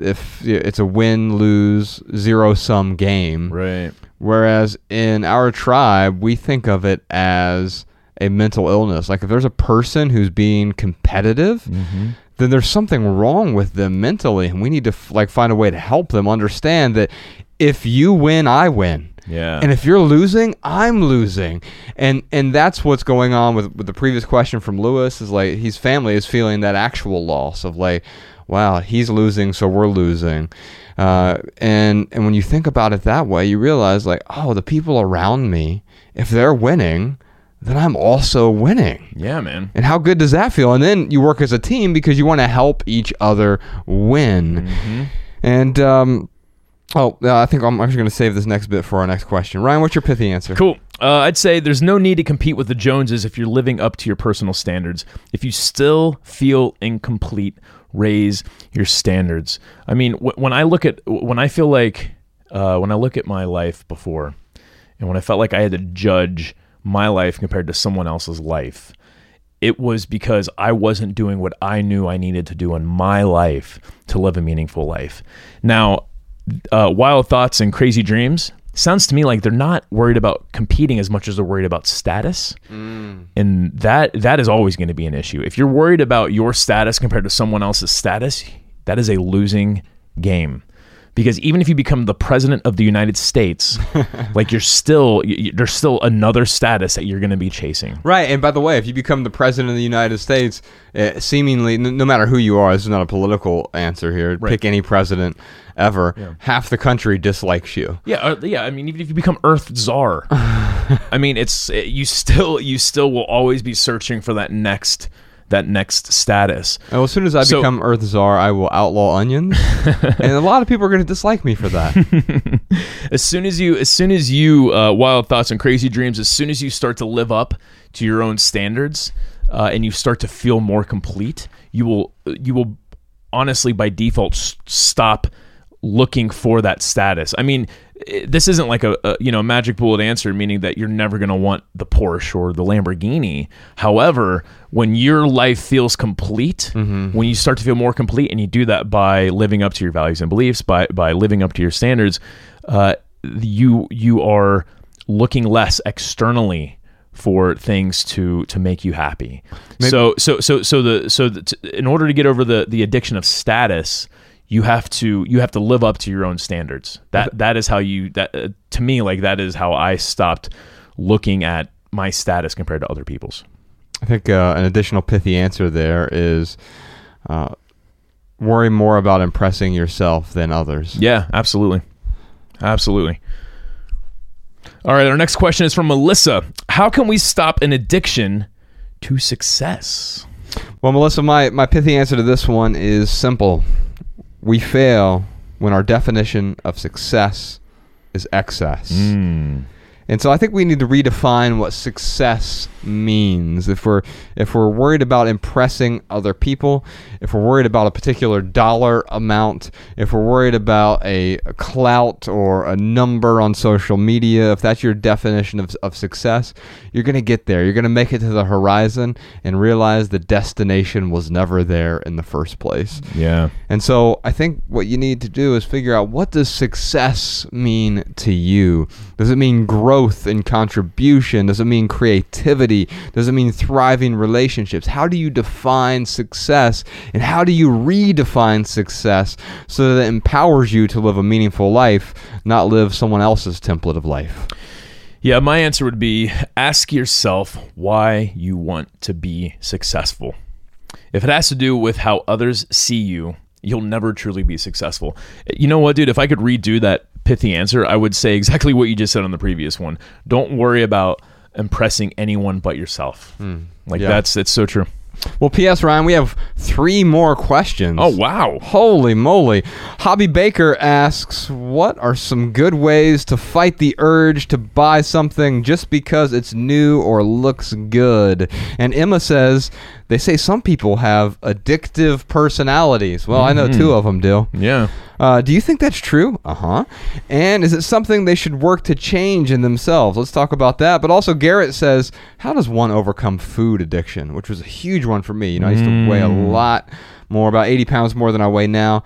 if it's a win lose zero sum game Right. Whereas in our tribe, we think of it as a mental illness. Like if there's a person who's being competitive, Mm-hmm. then there's something wrong with them mentally, and we need to f- like find a way to help them understand that if you win, I win. Yeah. And if you're losing, I'm losing. And and that's what's going on with, with the previous question from Lewis is like his family is feeling that actual loss of like, wow, he's losing, so we're losing. Uh, and and when you think about it that way, you realize like, oh, the people around me, if they're winning, then I'm also winning. yeah, man. And how good does that feel? And then you work as a team because you want to help each other win. And um, oh, uh, I think I'm actually going to save this next bit for our next question. Ryan, what's your pithy answer? Cool. Uh, I'd say there's no need to compete with the Joneses if you're living up to your personal standards. If you still feel incomplete, raise your standards. I mean, wh- when I look at when I feel like uh, when I look at my life before, and when I felt like I had to judge my life compared to someone else's life, it was because I wasn't doing what I knew I needed to do in my life to live a meaningful life. Now, uh, wild thoughts and crazy dreams sounds to me like they're not worried about competing as much as they're worried about status. Mm. And that that is always going to be an issue. If you're worried about your status compared to someone else's status that is a losing game because even if you become the president of the United States like you're still y- y- there's still another status that you're going to be chasing Right, and by the way, if you become the president of the United States, uh, seemingly, n- no matter who you are, this is not a political answer here. Pick any president ever. Half the country dislikes you. Yeah, uh, yeah. I mean, even if you become Earth Czar, I mean, it's it, you still you still will always be searching for that next that next status. And as soon as I So- become Earth Czar, I will outlaw onions, and a lot of people are going to dislike me for that. As soon as you, as soon as you, uh, wild thoughts and crazy dreams. As soon as you start to live up to your own standards, uh, and you start to feel more complete, you will you will honestly by default stop looking for that status. I mean, this isn't like a, a you know magic bullet answer, meaning that you're never going to want the Porsche or the Lamborghini. However, when your life feels complete, when you start to feel more complete, and you do that by living up to your values and beliefs, by by living up to your standards, uh, you you are looking less externally for things to to make you happy. So so so so the so the, in order to get over the the addiction of status, you have to you have to live up to your own standards. That that is how you that uh, to me like that is how I stopped looking at my status compared to other people's. I think uh, an additional pithy answer there is uh, worry more about impressing yourself than others. Yeah, absolutely. Absolutely. All right, our next question is from Melissa. How can we stop an addiction to success? Well, Melissa, my, my pithy answer to this one is simple. We fail when our definition of success is excess. Hmm. And so I think we need to redefine what success means. If we're if we're worried about impressing other people, if we're worried about a particular dollar amount, if we're worried about a, a clout or a number on social media, if that's your definition of, of success, you're going to get there. You're going to make it to the horizon and realize the destination was never there in the first place. Yeah. And so I think what you need to do is figure out what does success mean to you? Does it mean growth and contribution? Does it mean creativity? Does it mean thriving relationships? How do you define success and how do you redefine success so that it empowers you to live a meaningful life, not live someone else's template of life? Yeah, my answer would be ask yourself why you want to be successful. If it has to do with how others see you, you'll never truly be successful. You know what, dude? If I could redo that pithy answer, I would say exactly what you just said on the previous one. Don't worry about impressing anyone but yourself. Hmm. Like yeah. that's it's so true. Well, P.S. Ryan, we have three more questions. Oh wow. Holy moly. Hobby Baker asks, What are some good ways to fight the urge to buy something just because it's new or looks good? And Emma says, They say some people have addictive personalities. Well, I know two mm-hmm. of them do. Yeah. Uh, do you think that's true? Uh huh. And is it something they should work to change in themselves? Let's talk about that. But also, Garrett says, How does one overcome food addiction? Which was a huge one for me. You know, I used to weigh a lot more, about 80 pounds more than I weigh now.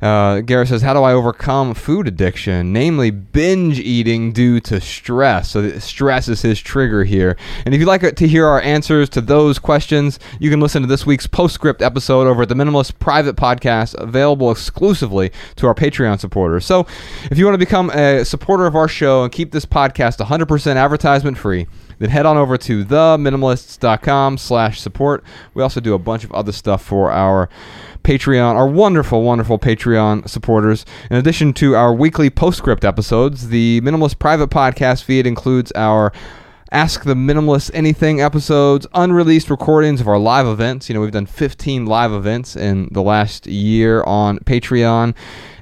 Uh, Garrett says, How do I overcome food addiction? Namely, binge eating due to stress. So, stress is his trigger here. And if you'd like to hear our answers to those questions, you can listen to this week's postscript episode over at the Minimalist Private Podcast, available exclusively to our Patreon supporters. So, if you want to become a supporter of our show and keep this podcast 100% advertisement free, then head on over to theminimalists.com slash support. We also do a bunch of other stuff for our Patreon, our wonderful, wonderful Patreon supporters. In addition to our weekly postscript episodes, the Minimalist Private Podcast feed includes our Ask the Minimalist Anything episodes, unreleased recordings of our live events. You know, we've done 15 live events in the last year on Patreon,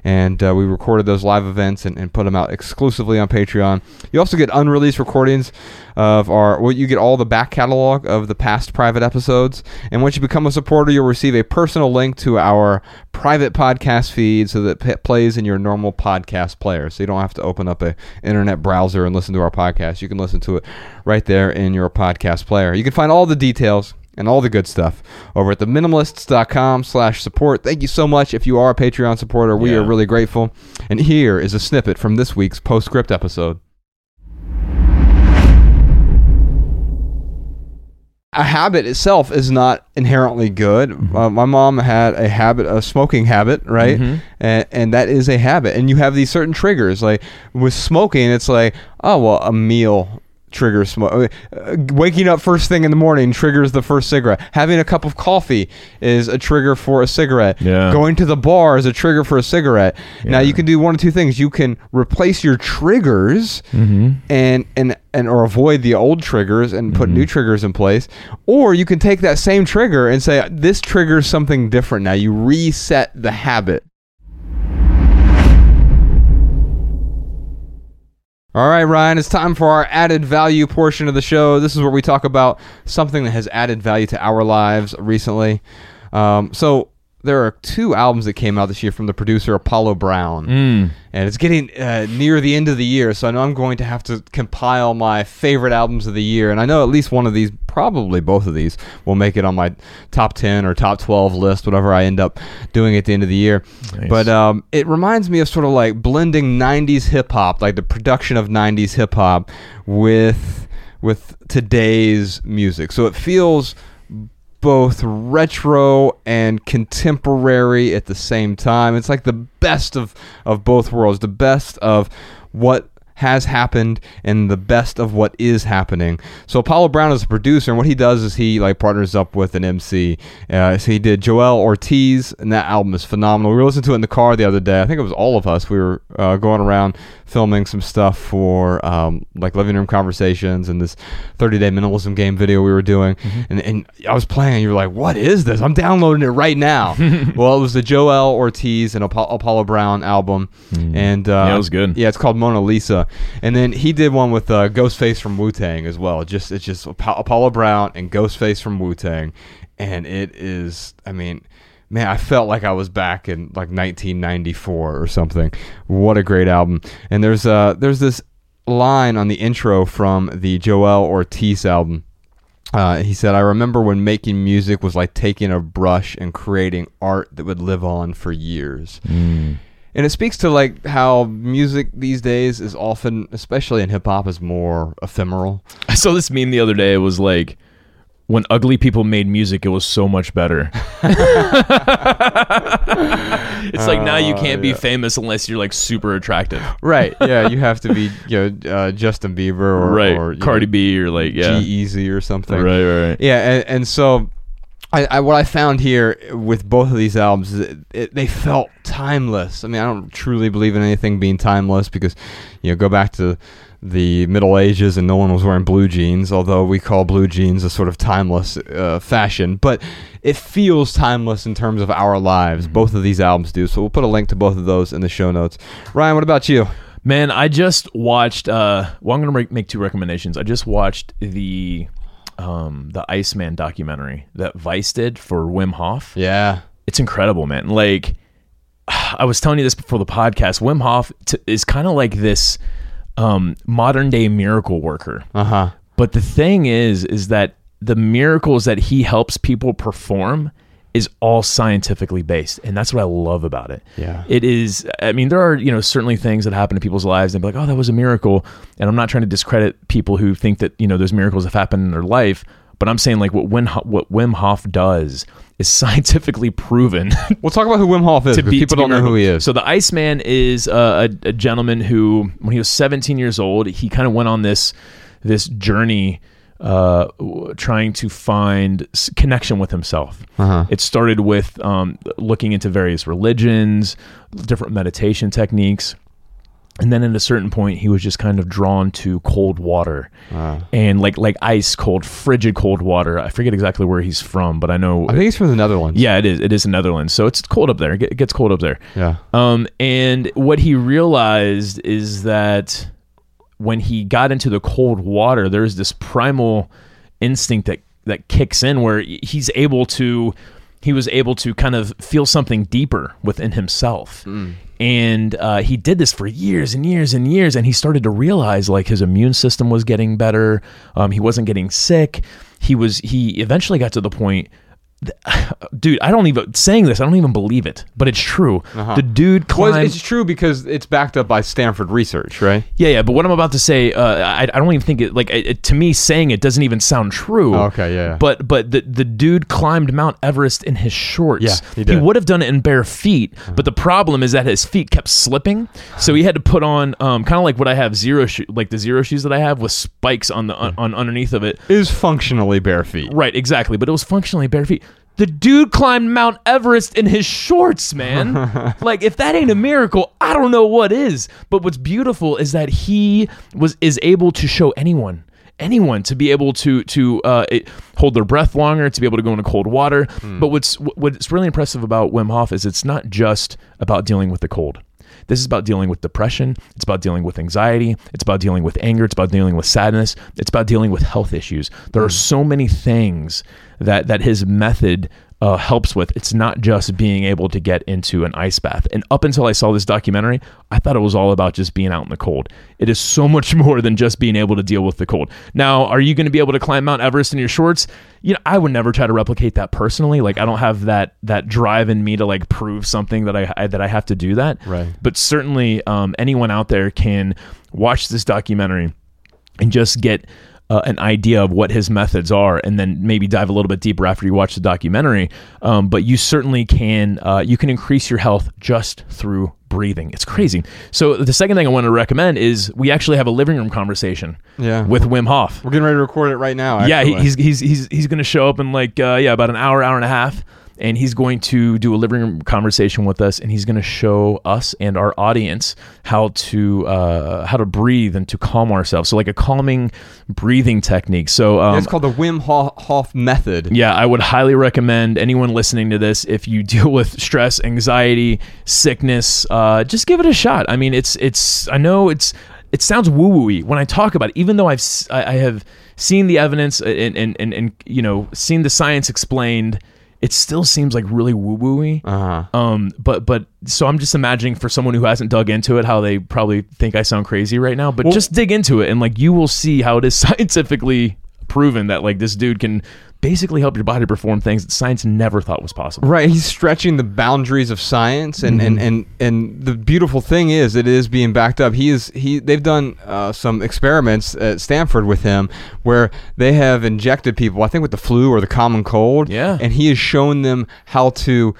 and uh, we recorded those live events and, and put them out exclusively on Patreon. You also get unreleased recordings of our, well, you get all the back catalog of the past private episodes. And once you become a supporter, you'll receive a personal link to our private podcast feed so that it plays in your normal podcast player. So you don't have to open up a internet browser and listen to our podcast. You can listen to it right there in your podcast player. You can find all the details and all the good stuff over at theminimalists.com slash support. Thank you so much if you are a Patreon supporter. We Yeah. are really grateful. And here is a snippet from this week's postscript episode. a habit itself is not inherently good. Uh, my mom had a habit, a smoking habit, right? And, and that is a habit. And you have these certain triggers. Like with smoking, it's like, oh, well, a meal triggers smoke. Uh, waking up first thing in the morning triggers the first cigarette. Having a cup of coffee is a trigger for a cigarette. Yeah. Going to the bar is a trigger for a cigarette. Now you can do one of two things. You can replace your triggers and and and or avoid the old triggers and put new triggers in place, or you can take that same trigger and say this triggers something different. Now you reset the habit. All right, Ryan, it's time for our added value portion of the show. This is where we talk about something that has added value to our lives recently. Um, so, there are two albums that came out this year from the producer Apollo Brown, Mm. and it's getting uh, near the end of the year, so I know I'm going to have to compile my favorite albums of the year, and I know at least one of these, probably both of these, will make it on my top ten or top twelve list, whatever I end up doing at the end of the year. Nice. But um, it reminds me of sort of like blending '90s hip hop, like the production of '90s hip hop, with with today's music. So it feels both retro and contemporary at the same time. It's like the best of, of both worlds, the best of what has happened and the best of what is happening. So Apollo Brown is a producer, and what he does is he like partners up with an MC. Uh, so he did Joel Ortiz, and that album is phenomenal. We were listening to it in the car the other day. I think it was all of us. We were uh, going around filming some stuff for um, like living room conversations and this 30 day minimalism game video we were doing. Mm-hmm. And, and I was playing, and you were like, "What is this? I'm downloading it right now." well, it was the Joel Ortiz and Apollo Brown album, and uh, Mm. Yeah, it was good. Yeah, it's called Mona Lisa, and then he did one with uh, Ghostface from Wu Tang as well. Just it's just Apo- Apollo Brown and Ghostface from Wu Tang, and it is. I mean. Man, I felt like I was back in like 1994 or something. What a great album! And there's uh there's this line on the intro from the Joel Ortiz album. Uh, he said, "I remember when making music was like taking a brush and creating art that would live on for years." And it speaks to like how music these days is often, especially in hip hop, is more ephemeral. I saw this meme the other day. It was like, when ugly people made music, it was so much better. it's like now you can't be famous unless you're like super attractive. Right? Yeah, you have to be, you know, uh, Justin Bieber or, right. or Cardi know, B or like, yeah. G-Eazy or something. Right, right, right. Yeah, and, and so I, I what I found here with both of these albums, is it, it, they felt timeless. I mean, I don't truly believe in anything being timeless because, you know, go back to the Middle Ages and no one was wearing blue jeans, although we call blue jeans a sort of timeless uh, fashion. But it feels timeless in terms of our lives. Both of these albums do. So we'll put a link to both of those in the show notes. Ryan, what about you? Man, I just watched. Uh, well, I'm gonna make- make two recommendations. I just watched the um, the Iceman documentary that Vice did for Wim Hof. Yeah. It's incredible, man. Like I was telling you this before the podcast. Wim Hof t- is kind of like this um, modern day miracle worker. Uh huh. But the thing is, is that the miracles that he helps people perform is all scientifically based, and that's what I love about it. Yeah. it is. I mean, there are you know certainly things that happen to people's lives and be like, oh, that was a miracle. And I'm not trying to discredit people who think that you know those miracles have happened in their life, but I'm saying like what Wim what Wim Hof does is scientifically proven We'll talk about who Wim Hof is to be people to be don't know who he is. So the Iceman is uh, a, a gentleman who, when he was 17 years old, he kind of went on this this journey, uh, trying to find connection with himself. Uh-huh. It started with um, looking into various religions, different meditation techniques. And then at a certain point, he was just kind of drawn to cold water, and like like ice cold, frigid cold water. I forget exactly where he's from, but I know. I think he's from the Netherlands. yeah, it is. It is the Netherlands, so it's cold up there. It it gets cold up there. Yeah. Um, and what he realized is that when he got into the cold water, there's this primal instinct that that kicks in where he's able to he was able to kind of feel something deeper within himself. And uh, he did this for years and years and years. And he started to realize like his immune system was getting better. Um, he wasn't getting sick. He was, he eventually got to the point dude, I don't even saying this. I don't even believe it, but it's true. The dude climbed. it's, it's true because it's backed up by Stanford research, right? yeah, yeah. But what I'm about to say, uh, I, I don't even think it. Like it, it- to me, saying it doesn't even sound true. Oh, okay, yeah, yeah. But but the the dude climbed Mount Everest in his shorts. Yeah, he did. would have done it in bare feet, but the problem is that his feet kept slipping, so he had to put on um, kind of like what I have zero shoe, like the zero shoes that I have with spikes on the on, on underneath of it. Is functionally bare feet. Right, exactly. But it was functionally bare feet. The dude climbed Mount Everest in his shorts, man. like if that ain't a miracle, I don't know what is. But what's beautiful is that he was is able to show anyone anyone to be able to to uh, it- hold their breath longer, to be able to go into cold water. But what's what's really impressive about Wim Hof is it's not just about dealing with the cold. This is about dealing with depression. It's about dealing with anxiety. It's about dealing with anger. It's about dealing with sadness. It's about dealing with health issues. There are so many things that that his method uh, helps with. It's not just being able to get into an ice bath. And up until I saw this documentary, I thought it was all about just being out in the cold. It is so much more than just being able to deal with the cold. Now, are you going to be able to climb Mount Everest in your shorts? You know, I would never try to replicate that personally. Like, I don't have that that drive in me to like prove something that I, I that I have to do that. Right. But certainly, um, anyone out there can watch this documentary and just get uh, an idea of what his methods are, and then maybe dive a little bit deeper after you watch the documentary. Um, but you certainly can uh, you can increase your health just through breathing. It's crazy. So the second thing I want to recommend is we actually have a living room conversation Yeah. with Wim Hof. We're getting ready to record it right now. Yeah, he, actually. he's he's he's he's going to show up in like uh, yeah about an hour, hour and a half, and he's going to do a living room conversation with us, and he's going to show us and our audience how to uh, how to breathe and to calm ourselves. So like a calming breathing technique. So um, it's called the Wim Hof method. yeah, I would highly recommend anyone listening to this if you deal with stress, anxiety, sickness, uh, just give it a shot. I mean, it's it's I know it's it sounds woo wooey when I talk about it, even though I've I, I have seen the evidence and, and and and you know seen the science explained. It still seems like really woo wooey. Uh-huh. Um, but but so I'm just imagining for someone who hasn't dug into it, how they probably think I sound crazy right now. But just dig into it, and like you will see how it is scientifically proven that like this dude can basically help your body perform things that science never thought was possible. Right, he's stretching the boundaries of science, and, and, and, and the beautiful thing is, it is being backed up. He is he. They've done uh, some experiments at Stanford with him, where they have injected people, I think with the flu or the common cold, Yeah. and he has shown them how to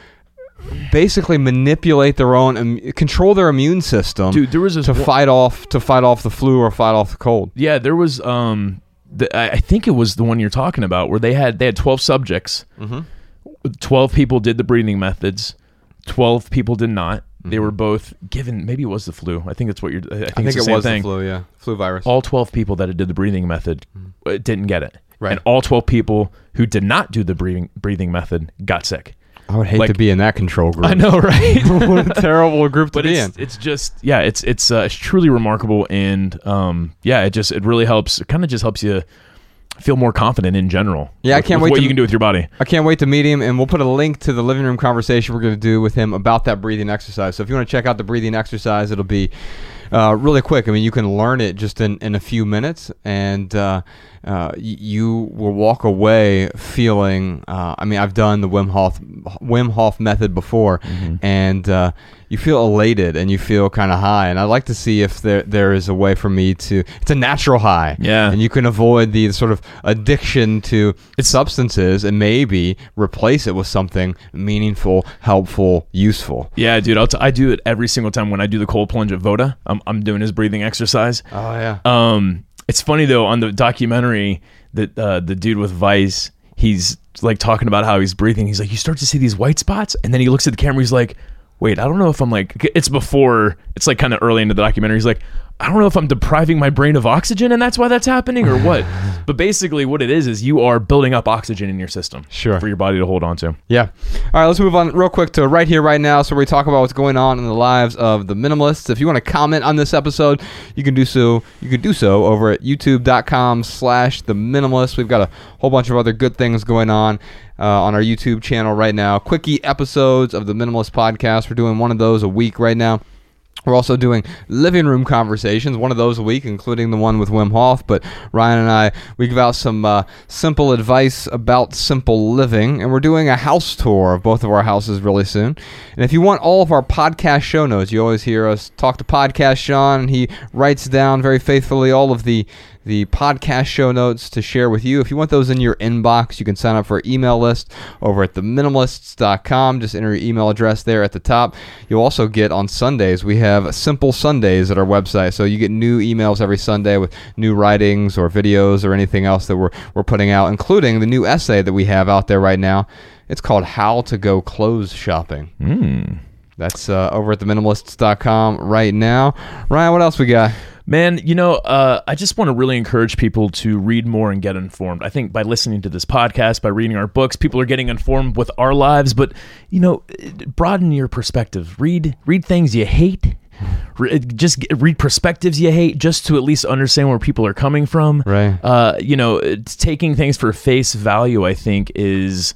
basically manipulate their own, im- control their immune system, Dude, there was to one- fight off to fight off the flu or fight off the cold. Yeah, there was um, the, I think it was the one you're talking about where they had they had 12 subjects. Mm-hmm. 12 people did the breathing methods. 12 people did not. They Mm-hmm. were both given. Maybe it was the flu. I think it's what you're. I think, I think it was thing. the flu, yeah, flu virus. all 12 people that did the breathing method uh, didn't get it. Mm-hmm. Right. And all 12 people who did not do the breathing breathing method got sick. I would hate like- to be in that control group. I know, right? what a terrible group to but be it's, in. it's just yeah, it's it's uh, it's truly remarkable and um yeah, it just it really helps. It kind of just helps you feel more confident in general. Yeah, I can't wait what to- you can do with your body. I can't wait to meet him, and we'll put a link to the living room conversation we're going to do with him about that breathing exercise. So if you want to check out the breathing exercise, it'll be uh, really quick. I mean, you can learn it just in, in a few minutes, and uh, uh, you will walk away feeling. Uh, I mean, I've done the Wim Hof Wim Hof method before, and uh, you feel elated and you feel kind of high. And I'd like to see if there there is a way for me to. It's a natural high, Yeah. and you can avoid the sort of addiction to its substances and maybe replace it with something meaningful, helpful, useful. Yeah, dude, I'll t- I do it every single time when I do the cold plunge at Voda. I'm I'm doing his breathing exercise. Oh yeah. Um, it's funny though on the documentary that uh, the dude with Vice, he's like talking about how he's breathing. He's like, you start to see these white spots, and then he looks at the camera. He's like, wait, I don't know if I'm like. It's before. It's like kind of early into the documentary. He's like. I don't know if I'm depriving my brain of oxygen and that's why that's happening or what. but basically, what it is is you are building up oxygen in your system, Sure. for your body to hold on to. Yeah. All right, let's move on real quick to right here, right now. So we talk about what's going on in the lives of the minimalists. If you want to comment on this episode, you can do so. You can do so over at youtube.com slash the minimalist. We've got a whole bunch of other good things going on. Uh, on our YouTube channel right now, quickie episodes of the Minimalist Podcast. We're doing one of those a week right now. We're also doing living room conversations, one of those a week, including the one with Wim Hof. But Ryan and I, we give out some uh, simple advice about simple living, and we're doing a house tour of both of our houses really soon. And if you want all of our podcast show notes, you always hear us talk to Podcast Sean, and he writes down very faithfully all of the the podcast show notes to share with you. If you want those in your inbox, you can sign up for our email list over at theminimalists.com. Just enter your email address there at the top. You'll also get on Sundays, we have Simple Sundays at our website. So you get new emails every Sunday with new writings or videos or anything else that we're, we're putting out, including the new essay that we have out there right now. It's called How to Go Clothes Shopping. That's uh, over at theminimalists.com right now. Ryan, what else we got? Man, you know, uh, I just want to really encourage people to read more and get informed. I think by listening to this podcast, by reading our books, people are getting informed with our lives. But you know, broaden your perspective. Read read things you hate. Re- Just read perspectives you hate, just to at least understand where people are coming from. Right. Uh, you know, it's taking things for face value. I think is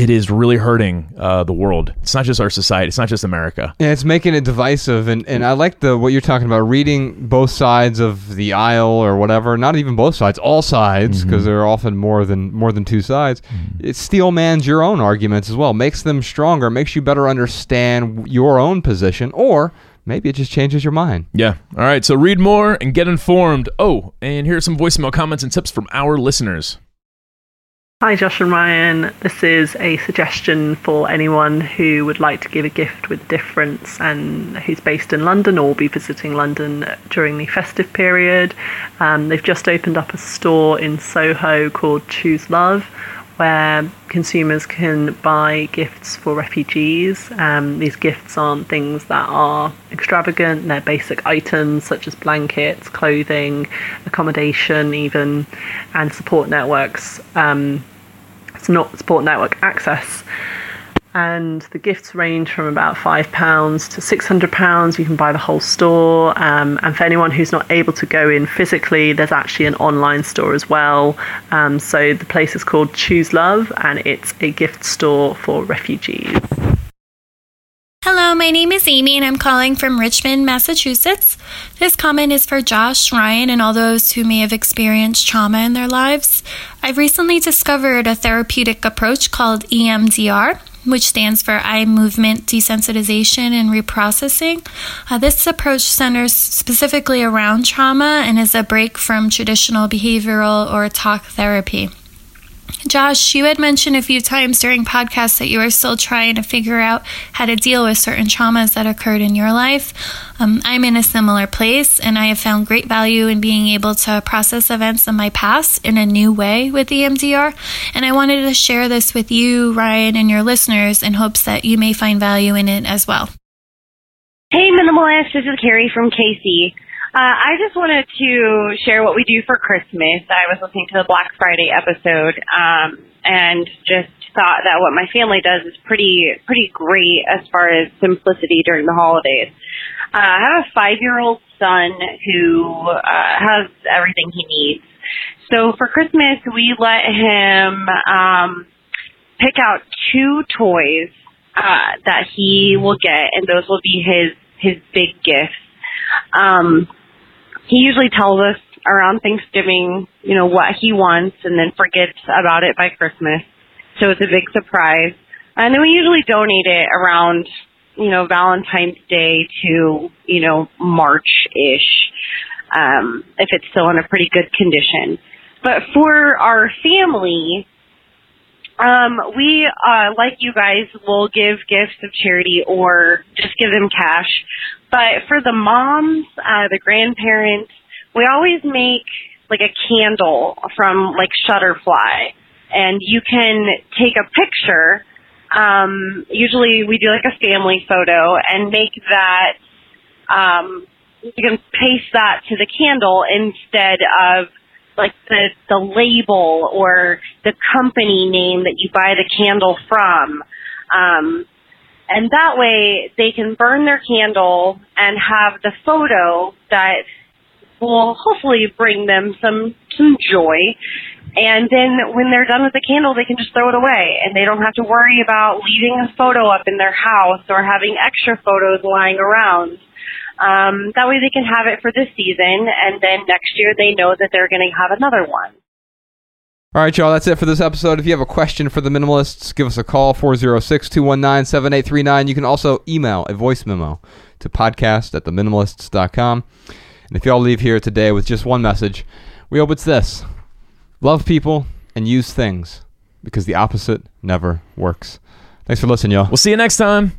it is really hurting uh, the world. It's not just our society. It's not just America. Yeah, it's making it divisive, and, and I like the what you're talking about. Reading both sides of the aisle or whatever. Not even both sides, all sides, because there are often more than more than two sides. It steelmans your own arguments as well. Makes them stronger. Makes you better understand your own position, or maybe it just changes your mind. Yeah. All right. So read more and get informed. Oh, and here are some voicemail comments and tips from our listeners. Hi, Josh and Ryan. This is a suggestion for anyone who would like to give a gift with difference and who's based in London or will be visiting London during the festive period. Um, they've just opened up a store in Soho called Choose Love, where consumers can buy gifts for refugees. Um, these gifts aren't things that are extravagant, they're basic items such as blankets, clothing, accommodation, even, and support networks. Um, not support network access. And the gifts range from about £5 to £600. You can buy the whole store. Um, and for anyone who's not able to go in physically, there's actually an online store as well. Um, so the place is called Choose Love, and it's a gift store for refugees. Hello, my name is Amy and I'm calling from Richmond, Massachusetts. This comment is for Josh, Ryan, and all those who may have experienced trauma in their lives. I've recently discovered a therapeutic approach called EMDR, which stands for eye movement desensitization and reprocessing. Uh, this approach centers specifically around trauma and is a break from traditional behavioral or talk therapy. Josh, you had mentioned a few times during podcasts that you are still trying to figure out how to deal with certain traumas that occurred in your life. Um, I'm in a similar place, and I have found great value in being able to process events in my past in a new way with EMDR. And I wanted to share this with you, Ryan, and your listeners in hopes that you may find value in it as well. Hey, Minimalist. This is Carrie from KC. Uh, I just wanted to share what we do for Christmas. I was listening to the Black Friday episode, um, and just thought that what my family does is pretty, pretty great as far as simplicity during the holidays. Uh, I have a five-year-old son who, uh, has everything he needs. So for Christmas, we let him, um, pick out two toys, uh, that he will get, and those will be his, his big gifts. Um, he usually tells us around Thanksgiving, you know, what he wants and then forgets about it by Christmas. So it's a big surprise. And then we usually donate it around, you know, Valentine's Day to, you know, March-ish, um, if it's still in a pretty good condition. But for our family, um, we, uh, like you guys, will give gifts of charity or just give them cash. But for the moms, uh, the grandparents, we always make like a candle from like Shutterfly. And you can take a picture. Um, usually we do like a family photo and make that, um, you can paste that to the candle instead of like the the label or the company name that you buy the candle from. Um, and that way they can burn their candle and have the photo that will hopefully bring them some some joy. And then when they're done with the candle, they can just throw it away and they don't have to worry about leaving a photo up in their house or having extra photos lying around. Um, that way they can have it for this season and then next year they know that they're going to have another one. All right, y'all, that's it for this episode. If you have a question for the minimalists, give us a call 406 219 7839. You can also email a voice memo to podcast at theminimalists.com. And if y'all leave here today with just one message, we hope it's this love people and use things because the opposite never works. Thanks for listening, y'all. We'll see you next time.